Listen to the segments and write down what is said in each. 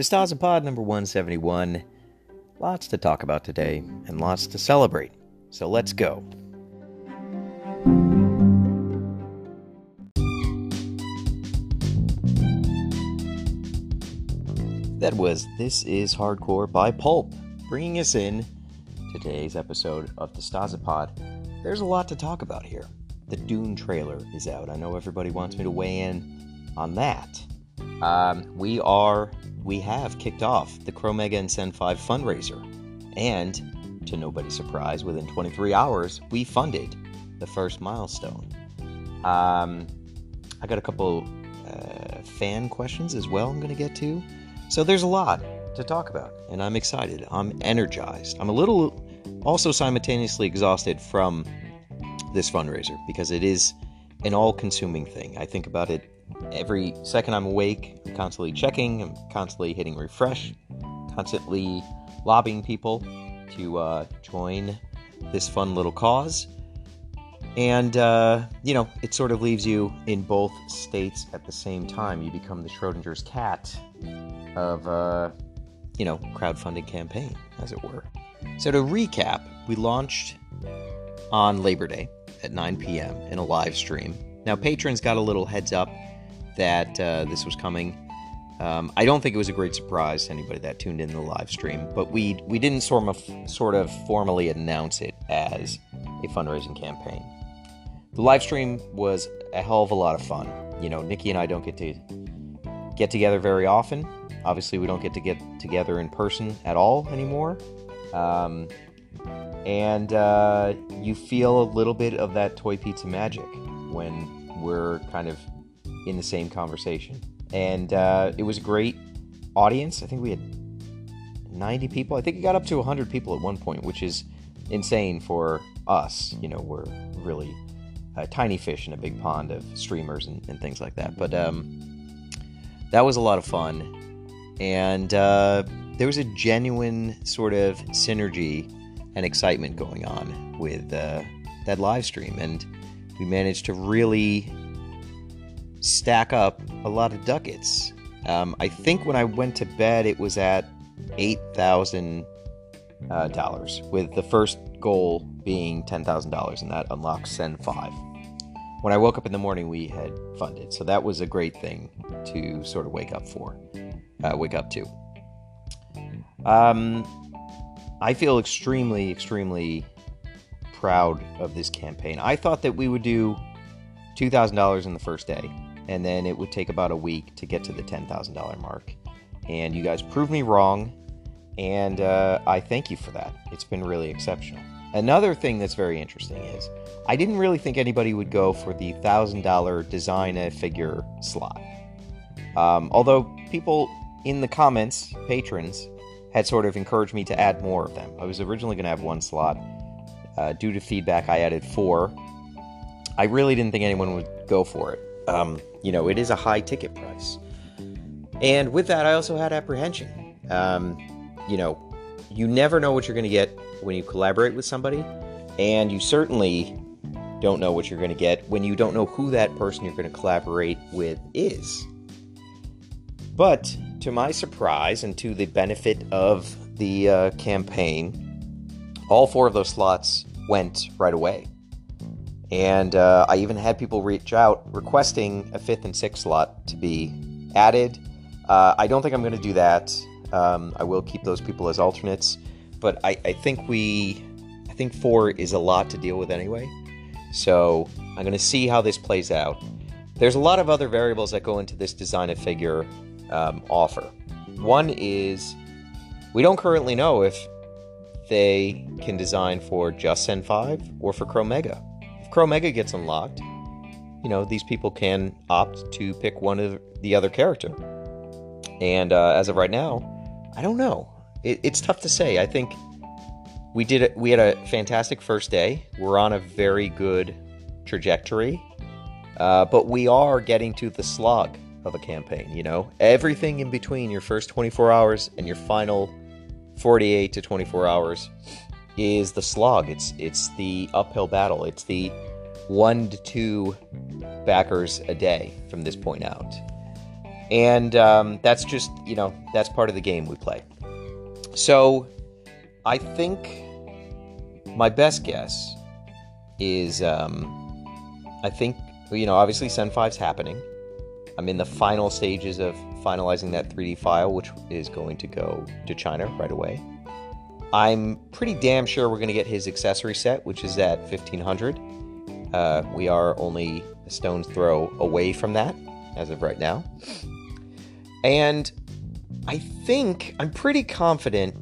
DeStasapod number 171. Lots to talk about today and lots to celebrate. So let's go. That was This Is Hardcore by Pulp, bringing us in today's episode of the Pod. There's a lot to talk about here. The Dune trailer is out. I know everybody wants me to weigh in on that. Um, we are, we have kicked off the Chromega and Sen 5 fundraiser. And, to nobody's surprise, within 23 hours, we funded the first milestone. Um, I got a couple uh, fan questions as well I'm going to get to. So there's a lot to talk about, and I'm excited. I'm energized. I'm a little also simultaneously exhausted from this fundraiser because it is an all consuming thing. I think about it every second I'm awake, I'm constantly checking, I'm constantly hitting refresh, constantly lobbying people to uh, join this fun little cause. And, uh, you know, it sort of leaves you in both states at the same time. You become the Schrodinger's cat of, uh, you know, crowdfunding campaign, as it were. So to recap, we launched on Labor Day at 9 p.m. in a live stream. Now, patrons got a little heads up that uh, this was coming. Um, I don't think it was a great surprise to anybody that tuned in the live stream, but we we didn't sort of sort of formally announce it as a fundraising campaign. The live stream was a hell of a lot of fun. You know, Nikki and I don't get to get together very often. Obviously, we don't get to get together in person at all anymore. Um, and uh, you feel a little bit of that toy pizza magic when we're kind of in the same conversation. And uh, it was a great audience. I think we had 90 people. I think it got up to 100 people at one point, which is insane for us. You know, we're really a tiny fish in a big pond of streamers and, and things like that. But um, that was a lot of fun. And uh, there was a genuine sort of synergy and excitement going on with uh, that live stream. And we managed to really stack up a lot of ducats. Um, I think when I went to bed, it was at eight thousand uh, dollars, with the first goal being ten thousand dollars, and that unlocks Sen Five. When I woke up in the morning, we had funded, so that was a great thing to sort of wake up for, uh, wake up to. Um, I feel extremely, extremely proud of this campaign. I thought that we would do two thousand dollars in the first day and then it would take about a week to get to the $10,000 mark. And you guys proved me wrong, and uh, I thank you for that. It's been really exceptional. Another thing that's very interesting is I didn't really think anybody would go for the $1,000 design a figure slot. Um, although people in the comments, patrons, had sort of encouraged me to add more of them. I was originally going to have one slot. Uh, due to feedback, I added four. I really didn't think anyone would go for it. Um, you know, it is a high ticket price. And with that, I also had apprehension. Um, you know, you never know what you're going to get when you collaborate with somebody, and you certainly don't know what you're going to get when you don't know who that person you're going to collaborate with is. But to my surprise, and to the benefit of the uh, campaign, all four of those slots went right away. And uh, I even had people reach out requesting a fifth and sixth slot to be added. Uh, I don't think I'm going to do that. Um, I will keep those people as alternates, but I, I, think we, I think four is a lot to deal with anyway. So I'm going to see how this plays out. There's a lot of other variables that go into this design a figure um, offer. One is we don't currently know if they can design for just Sen 5 or for Chromega. Chromega gets unlocked, you know, these people can opt to pick one of the other character. And uh, as of right now, I don't know. It, it's tough to say. I think we did. We had a fantastic first day. We're on a very good trajectory, uh, but we are getting to the slog of a campaign. You know, everything in between your first 24 hours and your final 48 to 24 hours is the slog. It's it's the uphill battle. It's the one to two backers a day from this point out. And um, that's just, you know, that's part of the game we play. So I think my best guess is um, I think, you know, obviously Sen 5's happening. I'm in the final stages of finalizing that 3D file, which is going to go to China right away. I'm pretty damn sure we're going to get his accessory set, which is at 1500. Uh, we are only a stone's throw away from that as of right now. And I think, I'm pretty confident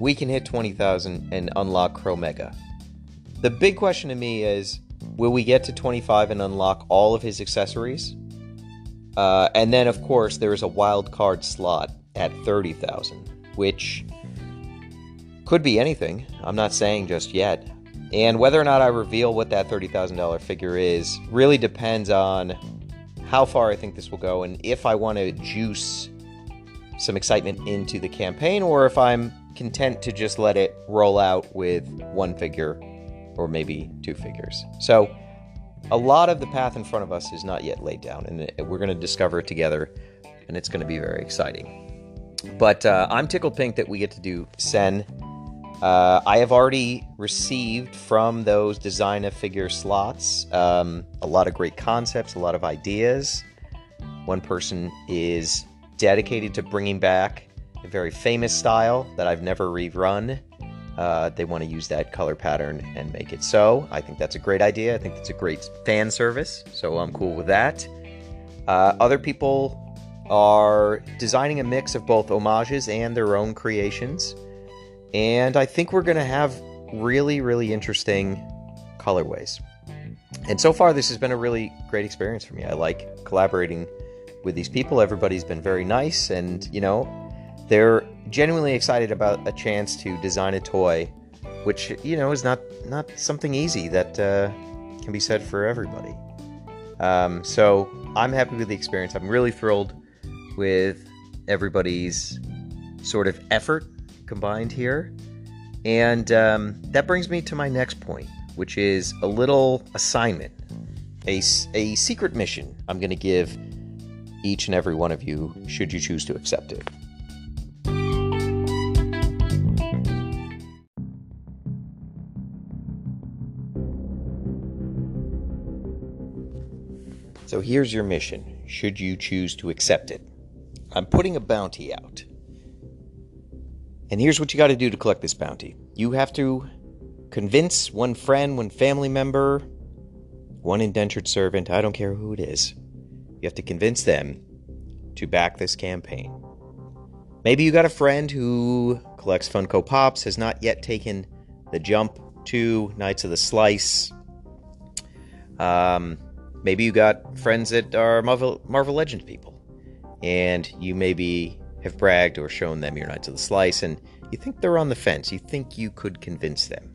we can hit 20,000 and unlock Chromega. The big question to me is will we get to 25 and unlock all of his accessories? Uh, and then, of course, there is a wild card slot at 30,000, which could be anything. I'm not saying just yet. And whether or not I reveal what that $30,000 figure is really depends on how far I think this will go and if I want to juice some excitement into the campaign or if I'm content to just let it roll out with one figure or maybe two figures. So, a lot of the path in front of us is not yet laid down, and we're going to discover it together, and it's going to be very exciting. But uh, I'm tickled pink that we get to do Sen uh, I have already received from those design a figure slots um, a lot of great concepts, a lot of ideas. One person is dedicated to bringing back a very famous style that I've never rerun. Uh, they want to use that color pattern and make it so. I think that's a great idea. I think that's a great fan service, so I'm cool with that. Uh, other people are designing a mix of both homages and their own creations. And I think we're going to have really, really interesting colorways. And so far, this has been a really great experience for me. I like collaborating with these people. Everybody's been very nice, and you know, they're genuinely excited about a chance to design a toy, which you know is not not something easy that uh, can be said for everybody. Um, so I'm happy with the experience. I'm really thrilled with everybody's sort of effort combined here. And um, that brings me to my next point, which is a little assignment, a, a secret mission I'm going to give each and every one of you, should you choose to accept it. So here's your mission, should you choose to accept it. I'm putting a bounty out. And here's what you got to do to collect this bounty you have to convince one friend, one family member, one indentured servant, I don't care who it is. You have to convince them to back this campaign. Maybe you got a friend who collects Funko Pops, has not yet taken the jump to Knights of the Slice. Um, maybe you got friends that are Marvel, Marvel Legends people, and you maybe have bragged or shown them your Knights of the Slice, and you think they're on the fence. You think you could convince them.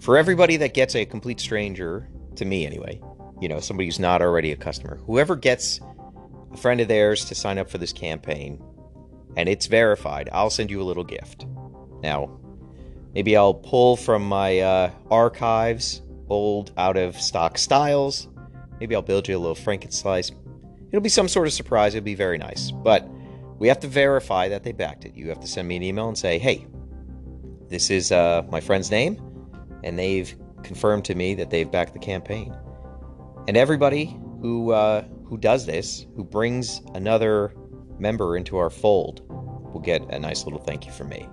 For everybody that gets a complete stranger, to me anyway, you know, somebody who's not already a customer, whoever gets a friend of theirs to sign up for this campaign and it's verified, I'll send you a little gift. Now, maybe I'll pull from my uh, archives old out of stock styles. Maybe I'll build you a little Frankenslice. It'll be some sort of surprise. It'll be very nice. But we have to verify that they backed it. You have to send me an email and say, hey, this is uh, my friend's name, and they've confirmed to me that they've backed the campaign. And everybody who uh, who does this, who brings another member into our fold, will get a nice little thank you from me.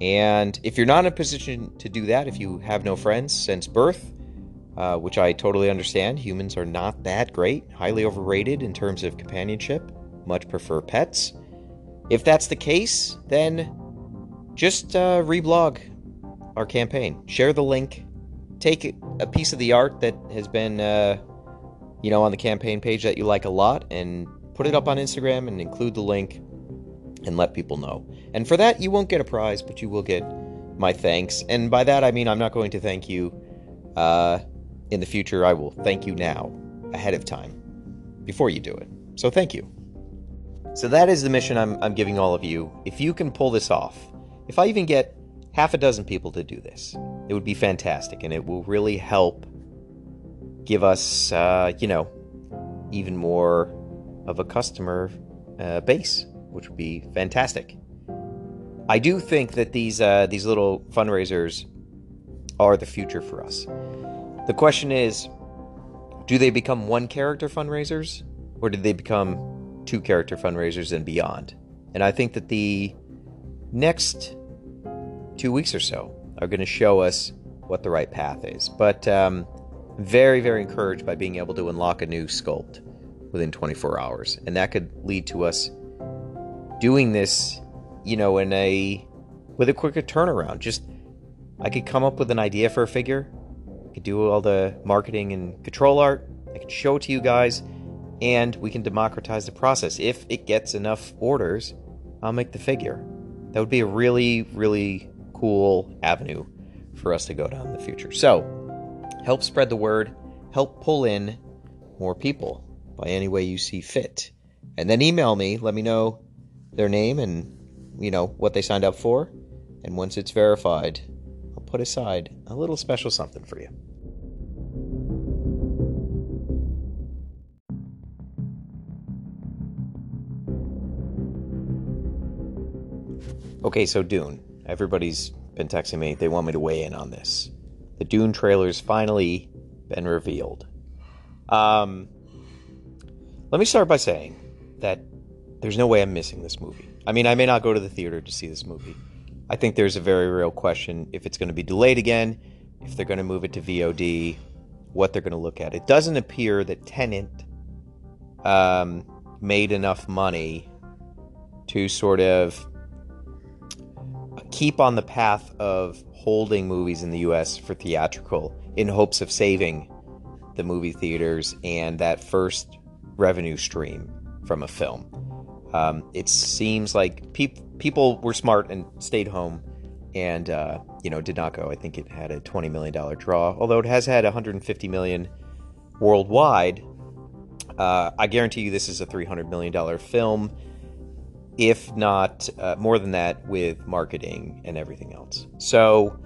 And if you're not in a position to do that, if you have no friends since birth, uh, which I totally understand, humans are not that great, highly overrated in terms of companionship much prefer pets. If that's the case, then just uh, reblog our campaign. Share the link. Take a piece of the art that has been, uh, you know, on the campaign page that you like a lot and put it up on Instagram and include the link and let people know. And for that, you won't get a prize, but you will get my thanks. And by that, I mean I'm not going to thank you uh, in the future. I will thank you now, ahead of time, before you do it. So thank you. So that is the mission I'm, I'm giving all of you. If you can pull this off, if I even get half a dozen people to do this, it would be fantastic and it will really help give us, uh, you know, even more of a customer uh, base, which would be fantastic. I do think that these uh, these little fundraisers are the future for us. The question is, do they become one character fundraisers, or do they become two character fundraisers and beyond? And I think that the next two weeks or so are going to show us what the right path is. But um, very, very encouraged by being able to unlock a new sculpt within 24 hours, and that could lead to us doing this, you know, in a with a quicker turnaround. Just I could come up with an idea for a figure, I could do all the marketing and control art, I could show it to you guys, and we can democratize the process. If it gets enough orders, I'll make the figure. That would be a really, really cool avenue for us to go down in the future. So, help spread the word, help pull in more people by any way you see fit. And then email me, let me know their name and you know what they signed up for. And once it's verified, I'll put aside a little special something for you. Okay, so Dune. Everybody's been texting me. They want me to weigh in on this. The Dune trailer's finally been revealed. Um, let me start by saying that there's no way I'm missing this movie. I mean, I may not go to the theater to see this movie. I think there's a very real question if it's going to be delayed again, if they're going to move it to VOD, what they're going to look at. It doesn't appear that Tenet um, made enough money to sort of keep on the path of holding movies in the US for theatrical in hopes of saving the movie theaters and that first revenue stream from a film. Um, it seems like pe- people were smart and stayed home and uh, you know did not go. I think it had a twenty million dollar draw, although it has had 150 million worldwide. Uh, I guarantee you, this is a 300 million dollar film if not uh, more than that, with marketing and everything else. So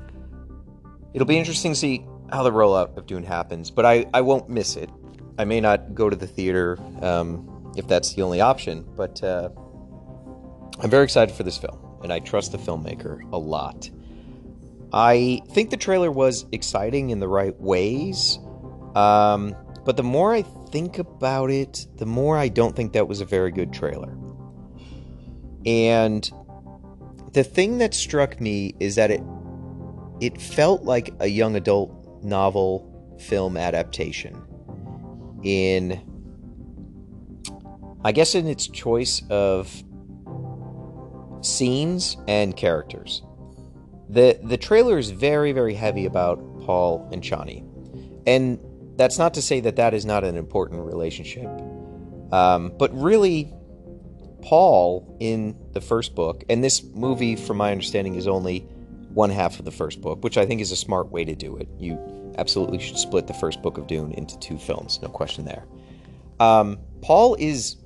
it'll be interesting to see how the rollout of Dune happens, but I, I won't miss it. I may not go to the theater um, if that's the only option, but uh, I'm very excited for this film, and I trust the filmmaker a lot. I think the trailer was exciting in the right ways, um, but the more I think about it, the more I don't think that was a very good trailer. And the thing that struck me is that it it felt like a young adult novel film adaptation in I guess in its choice of scenes and characters. The the trailer is very very heavy about Paul and Chani. And that's not to say that that is not an important relationship. Um, but really Paul in the first book, and this movie, from my understanding, is only one half of the first book, which I think is a smart way to do it. You absolutely should split the first book of Dune into two films, no question there. Um, Paul is,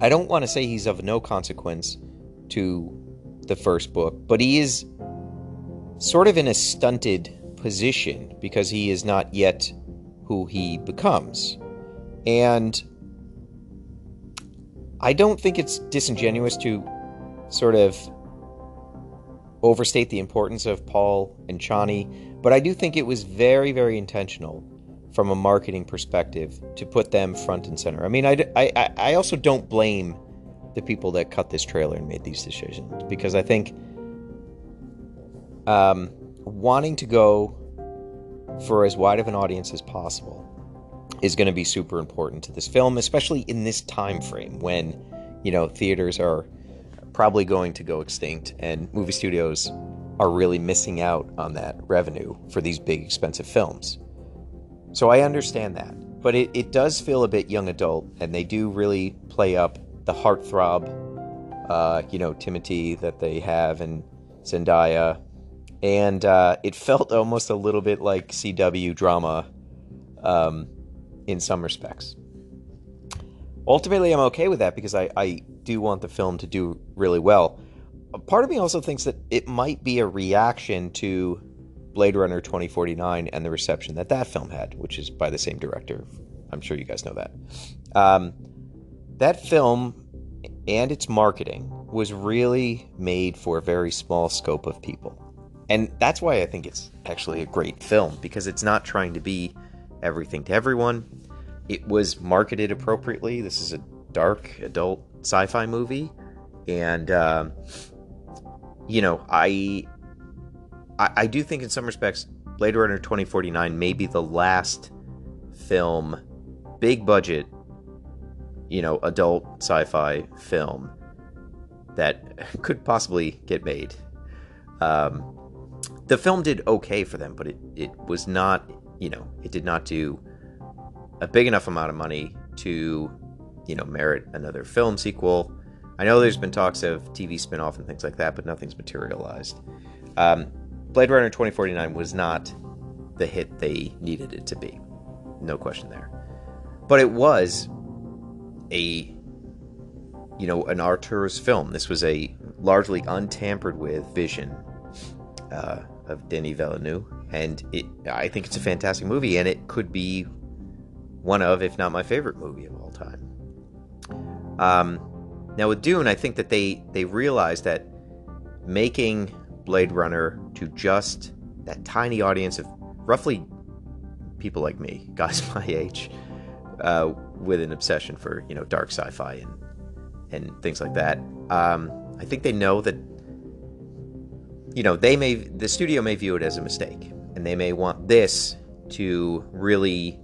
I don't want to say he's of no consequence to the first book, but he is sort of in a stunted position because he is not yet who he becomes. And I don't think it's disingenuous to sort of overstate the importance of Paul and Chani, but I do think it was very, very intentional from a marketing perspective to put them front and center. I mean, I, I, I also don't blame the people that cut this trailer and made these decisions because I think um, wanting to go for as wide of an audience as possible is going to be super important to this film, especially in this time frame when, you know, theaters are probably going to go extinct and movie studios are really missing out on that revenue for these big expensive films. So I understand that. But it, it does feel a bit young adult, and they do really play up the heartthrob, uh, you know, Timothée that they have and Zendaya. And uh, it felt almost a little bit like CW drama um, in some respects. Ultimately, I'm okay with that because I, I do want the film to do really well. Part of me also thinks that it might be a reaction to Blade Runner 2049 and the reception that that film had, which is by the same director. I'm sure you guys know that. Um, that film and its marketing was really made for a very small scope of people. And that's why I think it's actually a great film because it's not trying to be everything to everyone. It was marketed appropriately. This is a dark adult sci-fi movie, and uh, you know, I, I I do think in some respects, Blade Runner 2049 may be the last film, big budget, you know, adult sci-fi film that could possibly get made. Um, the film did okay for them, but it, it was not, you know, it did not do a big enough amount of money to, you know, merit another film sequel. I know there's been talks of TV spin-off and things like that, but nothing's materialized. Um, Blade Runner 2049 was not the hit they needed it to be. No question there. But it was a you know, an auteur's film. This was a largely untampered with vision uh, of Denis Villeneuve, and it, I think it's a fantastic movie, and it could be one of, if not my favorite movie of all time. Um, now with Dune, I think that they they realized that making Blade Runner to just that tiny audience of roughly people like me, guys my age, uh, with an obsession for you know dark sci-fi and and things like that. Um, I think they know that you know they may the studio may view it as a mistake, and they may want this to really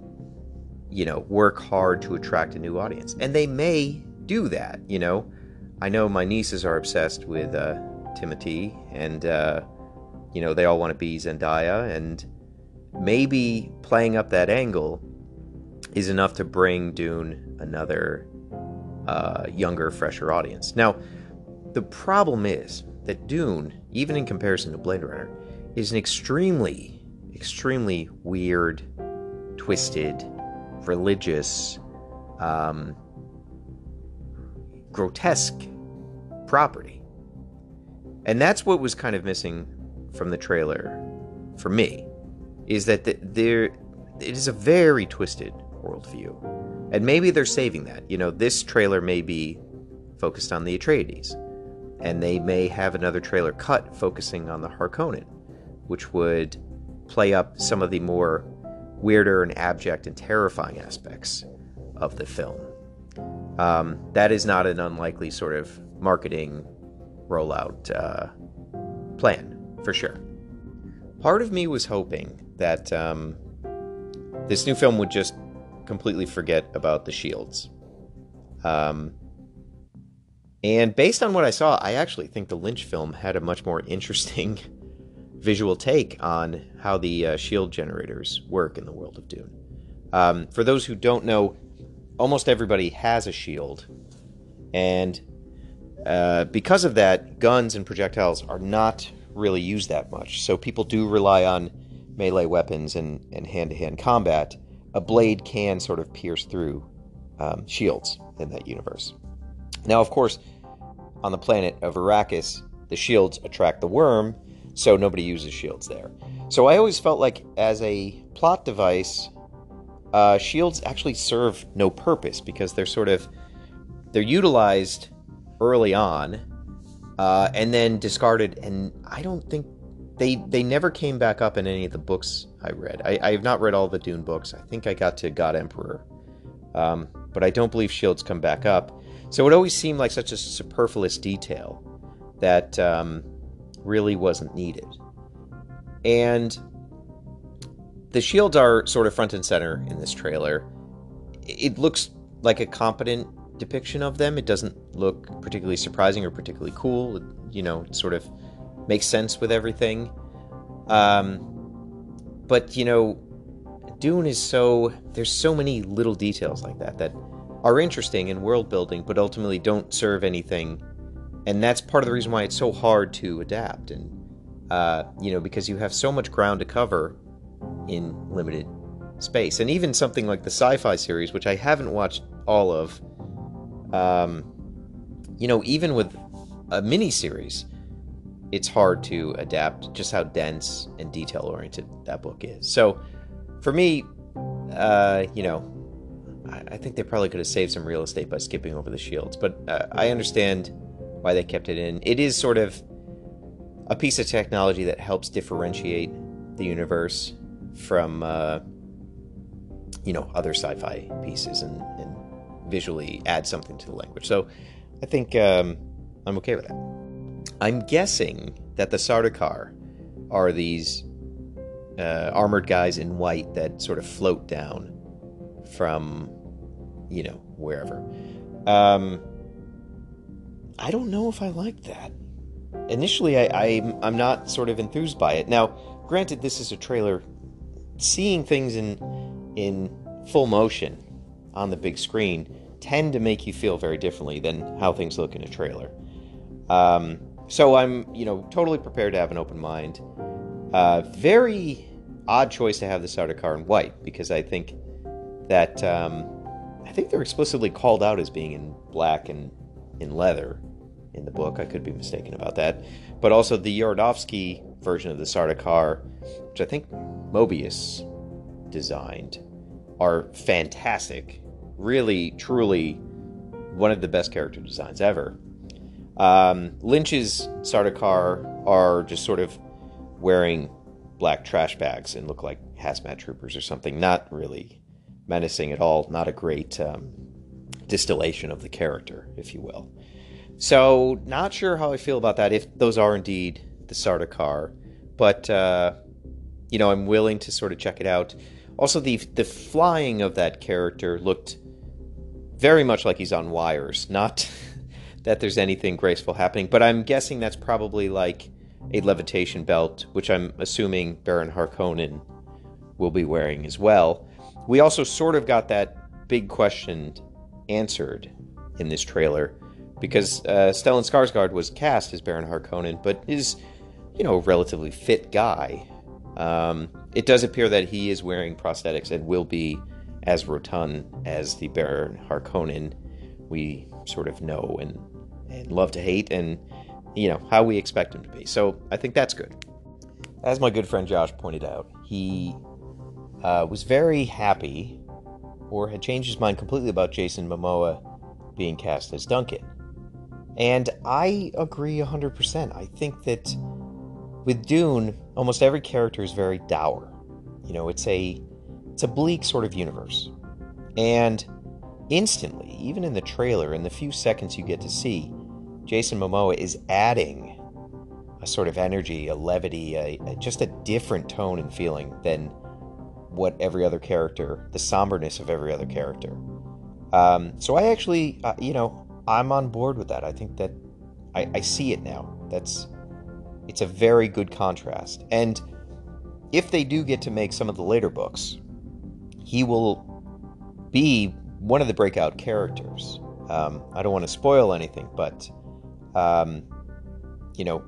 you know work hard to attract a new audience, and they may do that. You know, I know my nieces are obsessed with uh, Timothée, and uh, you know they all want to be Zendaya, and maybe playing up that angle is enough to bring Dune another uh, younger, fresher audience. Now, the problem is that Dune, even in comparison to Blade Runner, is an extremely, extremely weird, twisted, religious, um, grotesque property. And that's what was kind of missing from the trailer for me, is that the, there it is a very twisted worldview. And maybe they're saving that. You know, this trailer may be focused on the Atreides, and they may have another trailer cut focusing on the Harkonnen, which would play up some of the more weirder and abject and terrifying aspects of the film. Um, that is not an unlikely sort of marketing rollout uh, plan, for sure. Part of me was hoping that um, this new film would just completely forget about the shields. Um, and based on what I saw, I actually think the Lynch film had a much more interesting visual take on how the uh, shield generators work in the world of Dune. Um, for those who don't know, almost everybody has a shield, and uh, because of that, guns and projectiles are not really used that much. So people do rely on melee weapons and, and hand-to-hand combat a blade can sort of pierce through um, shields in that universe. Now, of course, on the planet of Arrakis, the shields attract the worm, so nobody uses shields there. So I always felt like, as a plot device, uh, shields actually serve no purpose because they're sort of they're utilized early on uh, and then discarded, and I don't think they they never came back up in any of the books I read. I, I have not read all the Dune books. I think I got to God Emperor, um, but I don't believe shields come back up. So it always seemed like such a superfluous detail that um, really wasn't needed. And the shields are sort of front and center in this trailer. It looks like a competent depiction of them. It doesn't look particularly surprising or particularly cool. It, you know, it sort of makes sense with everything. Um, but you know, Dune is so there's so many little details like that that are interesting in world building, but ultimately don't serve anything. And that's part of the reason why it's so hard to adapt. And uh, you know, because you have so much ground to cover in limited space. And even something like the sci-fi series, which I haven't watched all of, um, you know, even with a mini series, it's hard to adapt just how dense and detail oriented that book is. So for me, uh, you know, I, I think they probably could have saved some real estate by skipping over the shields, but uh, I understand why they kept it in. It is sort of a piece of technology that helps differentiate the universe from, uh, you know, other sci-fi pieces and, and, visually add something to the language. So I think um, I'm okay with that. I'm guessing that the Sardaukar are these uh, armored guys in white that sort of float down from, you know, wherever. Um, I don't know if I like that. Initially, I, I I'm not sort of enthused by it. Now, granted, this is a trailer. Seeing things in in full motion on the big screen tend to make you feel very differently than how things look in a trailer. Um, so I'm, you know, totally prepared to have an open mind. Uh, very odd choice to have the car in white because I think that um, I think they're explicitly called out as being in black and in leather in the book. I could be mistaken about that. But also the Jodorowsky version of the Sardaukar, which I think Moebius designed, are fantastic. Really, truly one of the best character designs ever. Um, Lynch's Sardaukar are just sort of wearing black trash bags and look like hazmat troopers or something. Not really menacing at all. Not a great um, distillation of the character, if you will. So, not sure how I feel about that. If those are indeed the Sardaukar, but uh, you know, I'm willing to sort of check it out. Also, the the flying of that character looked very much like he's on wires. Not that there's anything graceful happening, but I'm guessing that's probably like a levitation belt, which I'm assuming Baron Harkonnen will be wearing as well. We also sort of got that big question answered in this trailer because uh, Stellan Skarsgård was cast as Baron Harkonnen, but is, you know, a relatively fit guy. Um, it does appear that he is wearing prosthetics and will be as rotund as the Baron Harkonnen we sort of know and, and love to hate, and you know how we expect him to be. So I think that's good. As my good friend Josh pointed out, he uh, was very happy, or had changed his mind completely about Jason Momoa being cast as Duncan. And I agree 100%. I think that with Dune, almost every character is very dour. You know, it's a it's a bleak sort of universe. And instantly, even in the trailer, in the few seconds you get to see, Jason Momoa is adding a sort of energy, a levity, a, a, just a different tone and feeling than what every other character, the somberness of every other character. Um, so I actually, uh, you know, I'm on board with that. I think that I, I see it now. That's it's a very good contrast. And if they do get to make some of the later books, he will be one of the breakout characters. Um, I don't want to spoil anything, but um, you know,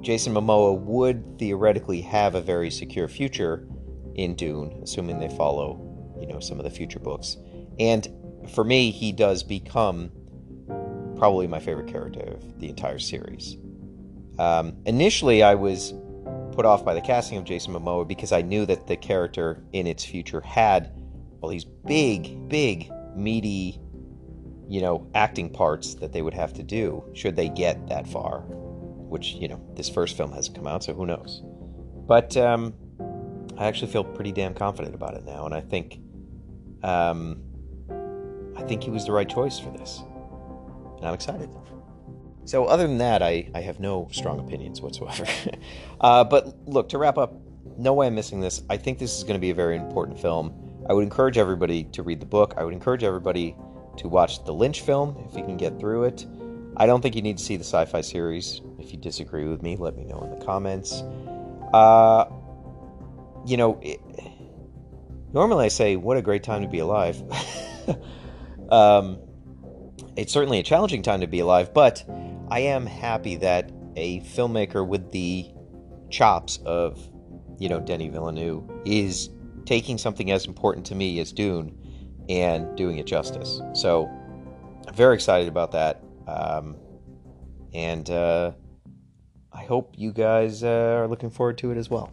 Jason Momoa would theoretically have a very secure future in Dune, assuming they follow, you know, some of the future books. And for me, he does become probably my favorite character of the entire series. Um, initially, I was put off by the casting of Jason Momoa because I knew that the character in its future had all these big, big, meaty, you know, acting parts that they would have to do should they get that far. Which, you know, this first film hasn't come out, so who knows. But um, I actually feel pretty damn confident about it now, and I think, um, I think he was the right choice for this and I'm excited. So, other than that, I, I have no strong opinions whatsoever. uh, but look, to wrap up, no way I'm missing this. I think this is going to be a very important film. I would encourage everybody to read the book. I would encourage everybody to watch the Lynch film if you can get through it. I don't think you need to see the sci fi series. If you disagree with me, let me know in the comments. Uh, you know, it, normally I say, what a great time to be alive. um, it's certainly a challenging time to be alive, but I am happy that a filmmaker with the chops of, you know, Denis Villeneuve is taking something as important to me as Dune and doing it justice. So, I'm very excited about that. Um, and uh, I hope you guys uh, are looking forward to it as well.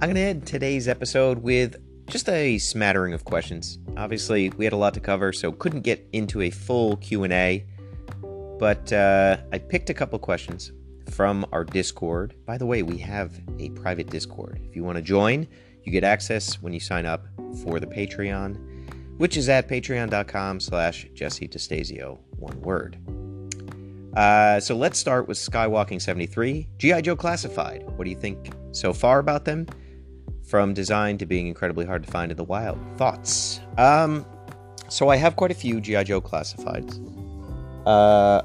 I'm going to end today's episode with just a smattering of questions. Obviously, we had a lot to cover, so couldn't get into a full Q&A, but uh, I picked a couple questions from our Discord. By the way, we have a private Discord. If you want to join, you get access when you sign up for the Patreon, which is at patreon.com slash Jesse DeStasio, one word. Uh, so let's start with Skywalking 73. G.I. Joe Classified. What do you think so far about them? From design to being incredibly hard to find in the wild. Thoughts? Um, so I have quite a few G.I. Joe Classifieds. Uh,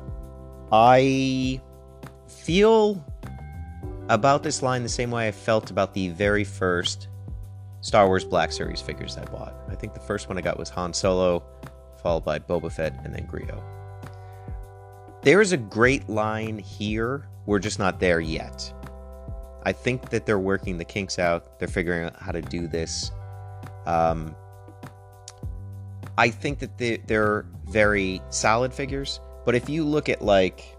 I feel about this line the same way I felt about the very first Star Wars Black Series figures I bought. I think the first one I got was Han Solo, followed by Boba Fett, and then Greedo. There is a great line here. We're just not there yet. I think that they're working the kinks out. They're figuring out how to do this. Um, I think that they, they're very solid figures. But if you look at like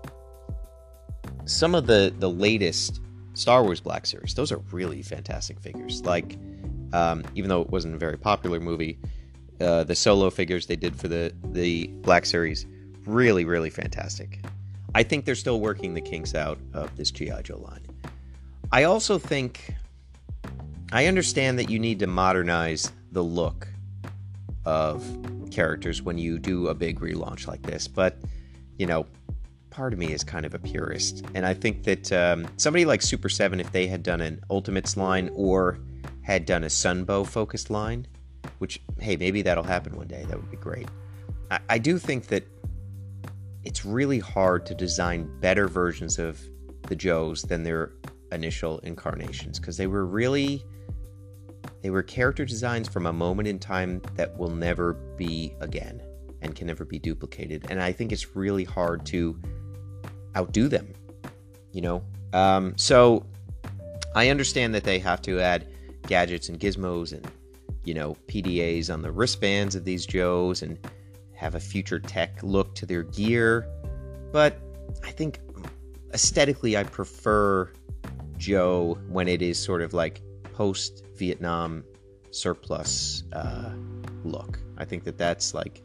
some of the the latest Star Wars Black Series, those are really fantastic figures. Like, um, even though it wasn't a very popular movie, uh, the solo figures they did for the the Black Series really, really fantastic. I think they're still working the kinks out of this GI Joe line. I also think I understand that you need to modernize the look of characters when you do a big relaunch like this, but you know, part of me is kind of a purist, and I think that um, somebody like Super Seven, if they had done an Ultimates line or had done a Sunbow focused line, which hey, maybe that'll happen one day, that would be great. I, I do think that it's really hard to design better versions of the Joes than their initial incarnations because they were really they were character designs from a moment in time that will never be again and can never be duplicated. And i think it's really hard to outdo them you know? Um, so i understand that they have to add gadgets and gizmos and you know pdas on the wristbands of these joes and have a future tech look to their gear, but I think aesthetically I prefer Joe when it is sort of like post Vietnam surplus uh, look. I think that that's like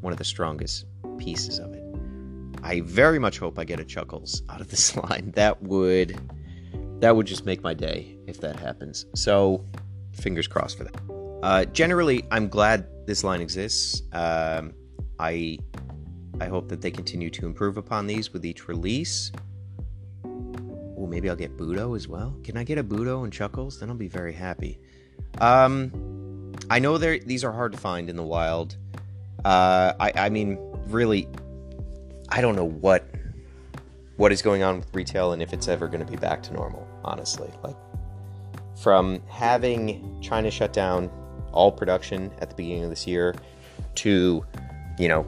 one of the strongest pieces of it. I very much hope I get a chuckles out of this line. That would that would just make my day if that happens. So fingers crossed for that. Uh, generally, I'm glad this line exists. Um, I I hope that they continue to improve upon these with each release. Oh, maybe I'll get Budo as well. Can I get a Budo and Chuckles? Then I'll be very happy. Um, I know there these are hard to find in the wild. Uh, I I mean, really, I don't know what what is going on with retail and if it's ever going to be back to normal. Honestly, like from having China shut down all production at the beginning of this year to you know,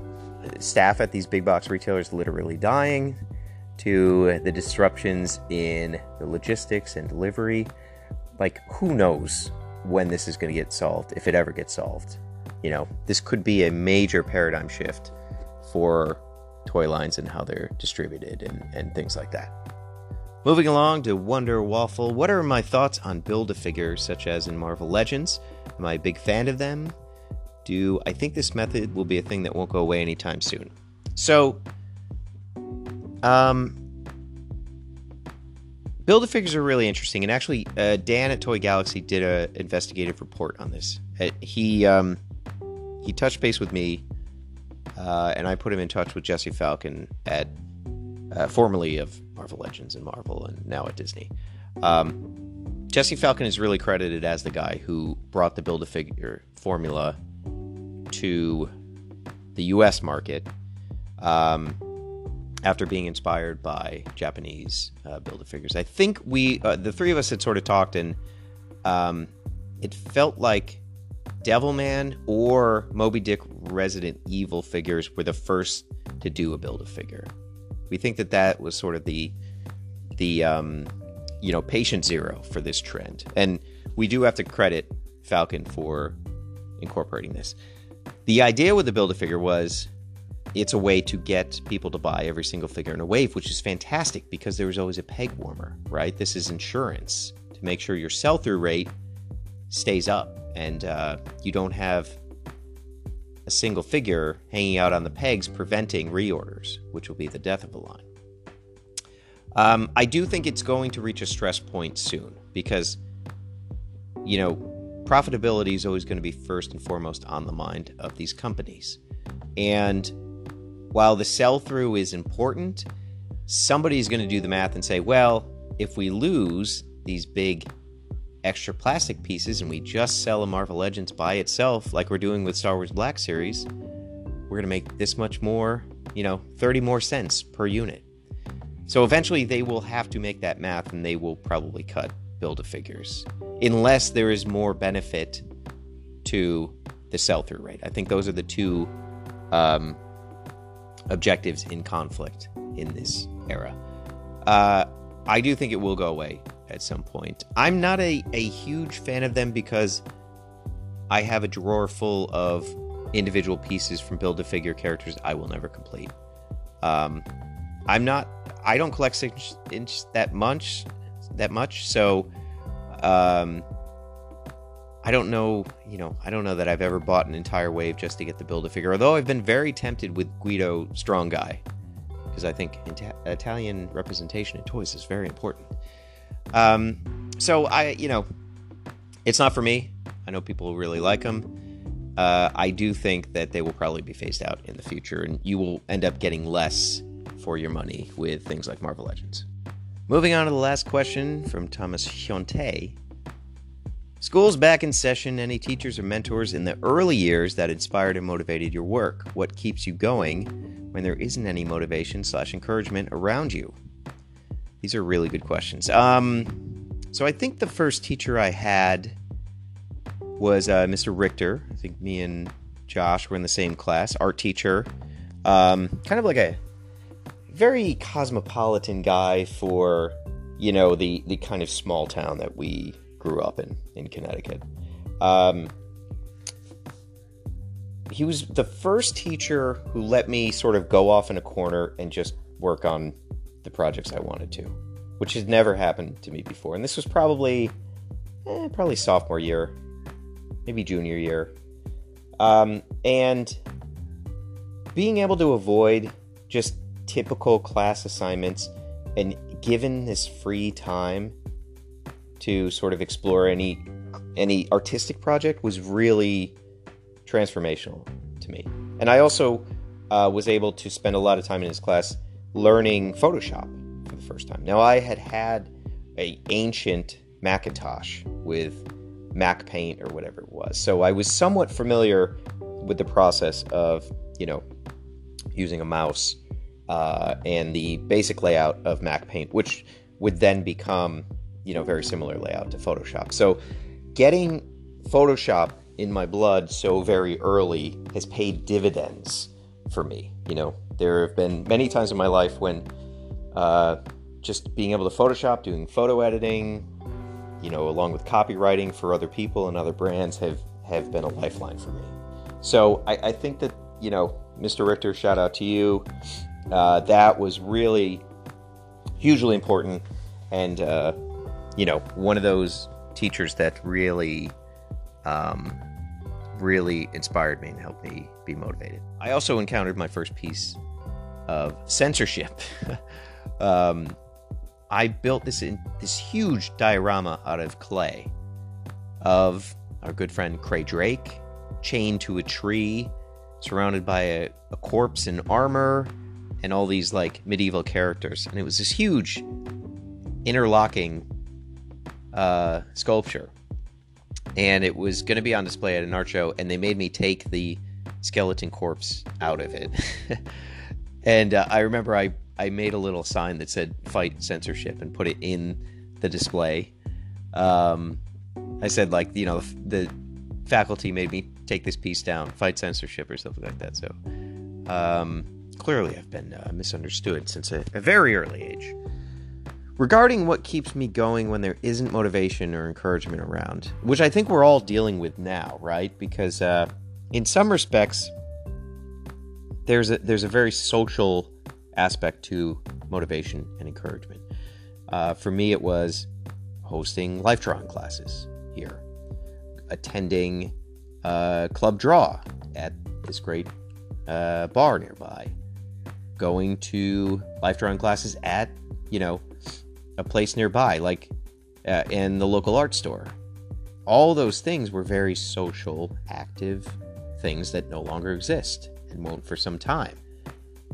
staff at these big box retailers literally dying, to the disruptions in the logistics and delivery. Like, who knows when this is going to get solved, if it ever gets solved? You know, this could be a major paradigm shift for toy lines and how they're distributed and, and things like that. Moving along to Wonder Waffle, what are my thoughts on build a figure such as in Marvel Legends? Am I a big fan of them? do I think this method will be a thing that won't go away anytime soon. So, um, build a figures are really interesting, and actually, uh, Dan at Toy Galaxy did a investigative report on this. Uh, he um, he touched base with me, uh, and I put him in touch with Jesse Falcon at uh, formerly of Marvel Legends and Marvel, and now at Disney. Um, Jesse Falcon is really credited as the guy who brought the build a figure formula to the US market um, after being inspired by Japanese uh, build a figures. I think we, uh, the three of us had sort of talked, and um, it felt like Devilman or Moby Dick Resident Evil figures were the first to do a build a figure. We think that that was sort of the the um, you know patient zero for this trend, and we do have to credit Falcon for incorporating this. The idea with the Build a Figure was it's a way to get people to buy every single figure in a wave, which is fantastic because there was always a peg warmer, right? This is insurance to make sure your sell through rate stays up and uh, you don't have a single figure hanging out on the pegs preventing reorders, which will be the death of a line. Um, I do think it's going to reach a stress point soon because, you know, profitability is always going to be first and foremost on the mind of these companies. And while the sell through is important, somebody's going to do the math and say, well, if we lose these big extra plastic pieces and we just sell a Marvel Legends by itself, like we're doing with Star Wars Black Series, we're going to make this much more, you know, 30 more cents per unit. So eventually they will have to make that math and they will probably cut build a figures unless there is more benefit to the sell through rate. I think those are the two um, objectives in conflict in this era. Uh, I do think it will go away at some point. I'm not a, a huge fan of them because I have a drawer full of individual pieces from build a figure characters I will never complete. Um, I'm not. I don't collect six inch that much, that much. So, um, I don't know. You know, I don't know that I've ever bought an entire wave just to get the build a figure. Although I've been very tempted with Guido Strong Guy because I think Italian representation in toys is very important. Um, so I, you know, it's not for me. I know people really like them. Uh, I do think that they will probably be phased out in the future, and you will end up getting less for your money with things like Marvel Legends. Moving on to the last question from Thomas Hyonte. School's back in session. Any teachers or mentors in the early years that inspired and motivated your work? What keeps you going when there isn't any motivation slash encouragement around you? These are really good questions. Um, so I think the first teacher I had was uh, Mr. Richter. I think me and Josh were in the same class, art teacher. Um, kind of like a very cosmopolitan guy for you know the the kind of small town that we grew up in in Connecticut. Um, he was the first teacher who let me sort of go off in a corner and just work on the projects I wanted to, which has never happened to me before. And this was probably, eh, probably sophomore year, maybe junior year. Um, and being able to avoid just typical class assignments and given this free time to sort of explore any any artistic project was really transformational to me. And I also uh, was able to spend a lot of time in his class learning Photoshop for the first time. Now I had had a ancient Macintosh with Mac Paint or whatever it was, so I was somewhat familiar with the process of you know using a mouse uh, and the basic layout of Mac Paint, which would then become you know very similar layout to Photoshop. So getting Photoshop in my blood so very early has paid dividends for me. You know, there have been many times in my life when uh, just being able to Photoshop, doing photo editing, you know, along with copywriting for other people and other brands have, have been a lifeline for me. So I, I think that, you know, Mr. Richter, shout out to you. Uh, that was really hugely important. And, uh, you know, one of those teachers that really um, really inspired me and helped me be motivated. I also encountered my first piece of censorship. um, I built this in, this huge diorama out of clay of our good friend Cray Drake, chained to a tree, surrounded by a, a corpse in armor, and all these like medieval characters. And it was this huge interlocking uh, sculpture and it was going to be on display at an art show, and they made me take the skeleton corpse out of it. and uh, I remember I I made a little sign that said "Fight Censorship" and put it in the display. Um, I said like you know the, faculty made me take this piece down, fight censorship or something like that. So um, clearly, I've been uh, misunderstood since a, a very early age. Regarding what keeps me going when there isn't motivation or encouragement around, which I think we're all dealing with now, right? Because uh, in some respects, there's a there's a very social aspect to motivation and encouragement. Uh, for me, it was hosting life drawing classes here. attending Club Draw at this great uh, bar nearby, going to life drawing classes at, you know, a place nearby, like uh, in the local art store. All those things were very social, active things that no longer exist and won't for some time.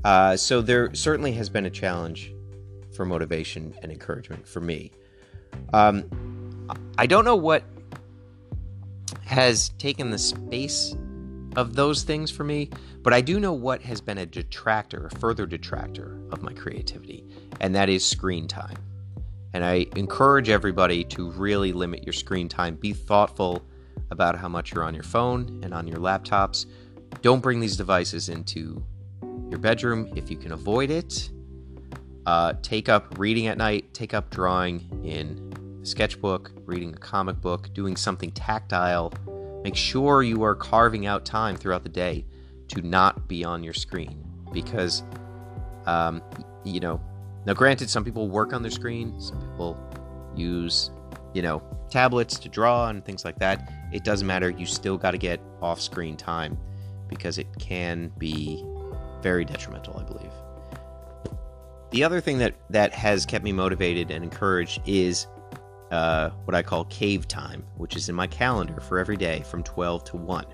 Uh, so there certainly has been a challenge for motivation and encouragement for me. Um, I don't know what has taken the space of those things for me, but I do know what has been a detractor, a further detractor of my creativity, and that is screen time. And I encourage everybody to really limit your screen time. Be thoughtful about how much you're on your phone and on your laptops. Don't bring these devices into your bedroom if you can avoid it. Uh, take up reading at night, take up drawing in a sketchbook, reading a comic book, doing something tactile. Make sure you are carving out time throughout the day to not be on your screen because, um, you know, now granted, some people work on their screen, some people use, you know, tablets to draw and things like that. It doesn't matter. You still got to get off screen time because it can be very detrimental, I believe. The other thing that that has kept me motivated and encouraged is uh, what I call cave time, which is in my calendar for every day from 12 to 1.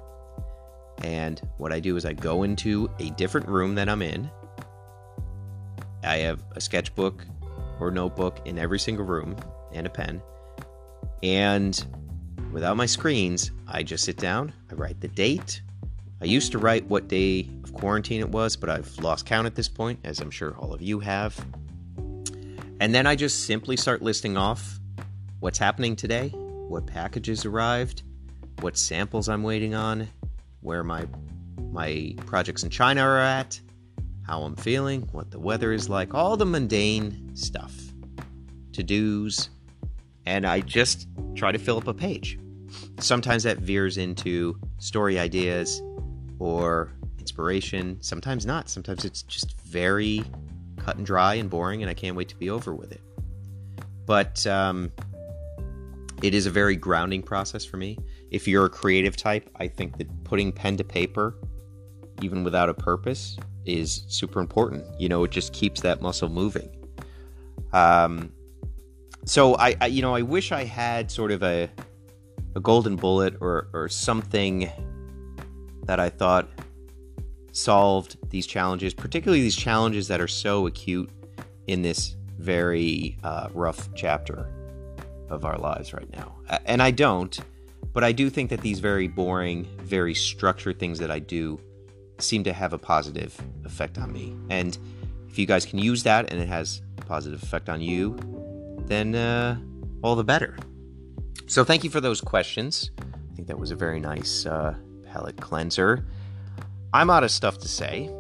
And what I do is I go into a different room that I'm in. I have a sketchbook or notebook in every single room and a pen. And without my screens, I just sit down, I write the date. I used to write what day of quarantine it was, but I've lost count at this point, as I'm sure all of you have. And then I just simply start listing off what's happening today, what packages arrived, what samples I'm waiting on, where my my projects in China are at, how I'm feeling, what the weather is like, all the mundane stuff, to dos, and I just try to fill up a page. Sometimes that veers into story ideas or inspiration, sometimes not. Sometimes it's just very cut and dry and boring, and I can't wait to be over with it. But um, it is a very grounding process for me. If you're a creative type, I think that putting pen to paper, even without a purpose, is super important. You know, it just keeps that muscle moving. Um, so I, I you know, I wish I had sort of a a golden bullet or or something that I thought solved these challenges, particularly these challenges that are so acute in this very uh, rough chapter of our lives right now. And I don't, but I do think that these very boring, very structured things that I do seem to have a positive effect on me. And if you guys can use that and it has a positive effect on you, then uh, all the better. So thank you for those questions. I think that was a very nice uh, palate cleanser. I'm out of stuff to say.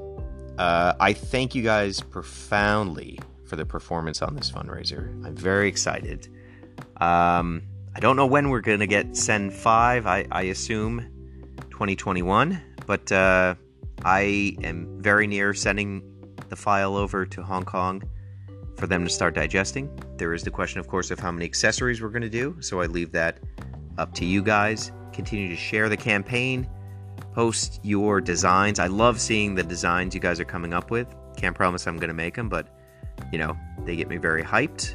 Uh, I thank you guys profoundly for the performance on this fundraiser. I'm very excited. Um, I don't know when we're going to get Send 5. I, I assume 2021. But uh, I am very near sending the file over to Hong Kong for them to start digesting. There is the question, of course, of how many accessories we're going to do. So I leave that up to you guys. Continue to share the campaign, post your designs. I love seeing the designs you guys are coming up with. Can't promise I'm going to make them, but you know, they get me very hyped.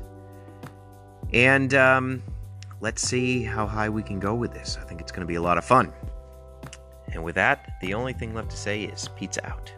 And um, let's see how high we can go with this. I think it's going to be a lot of fun. And with that, the only thing left to say is pizza out.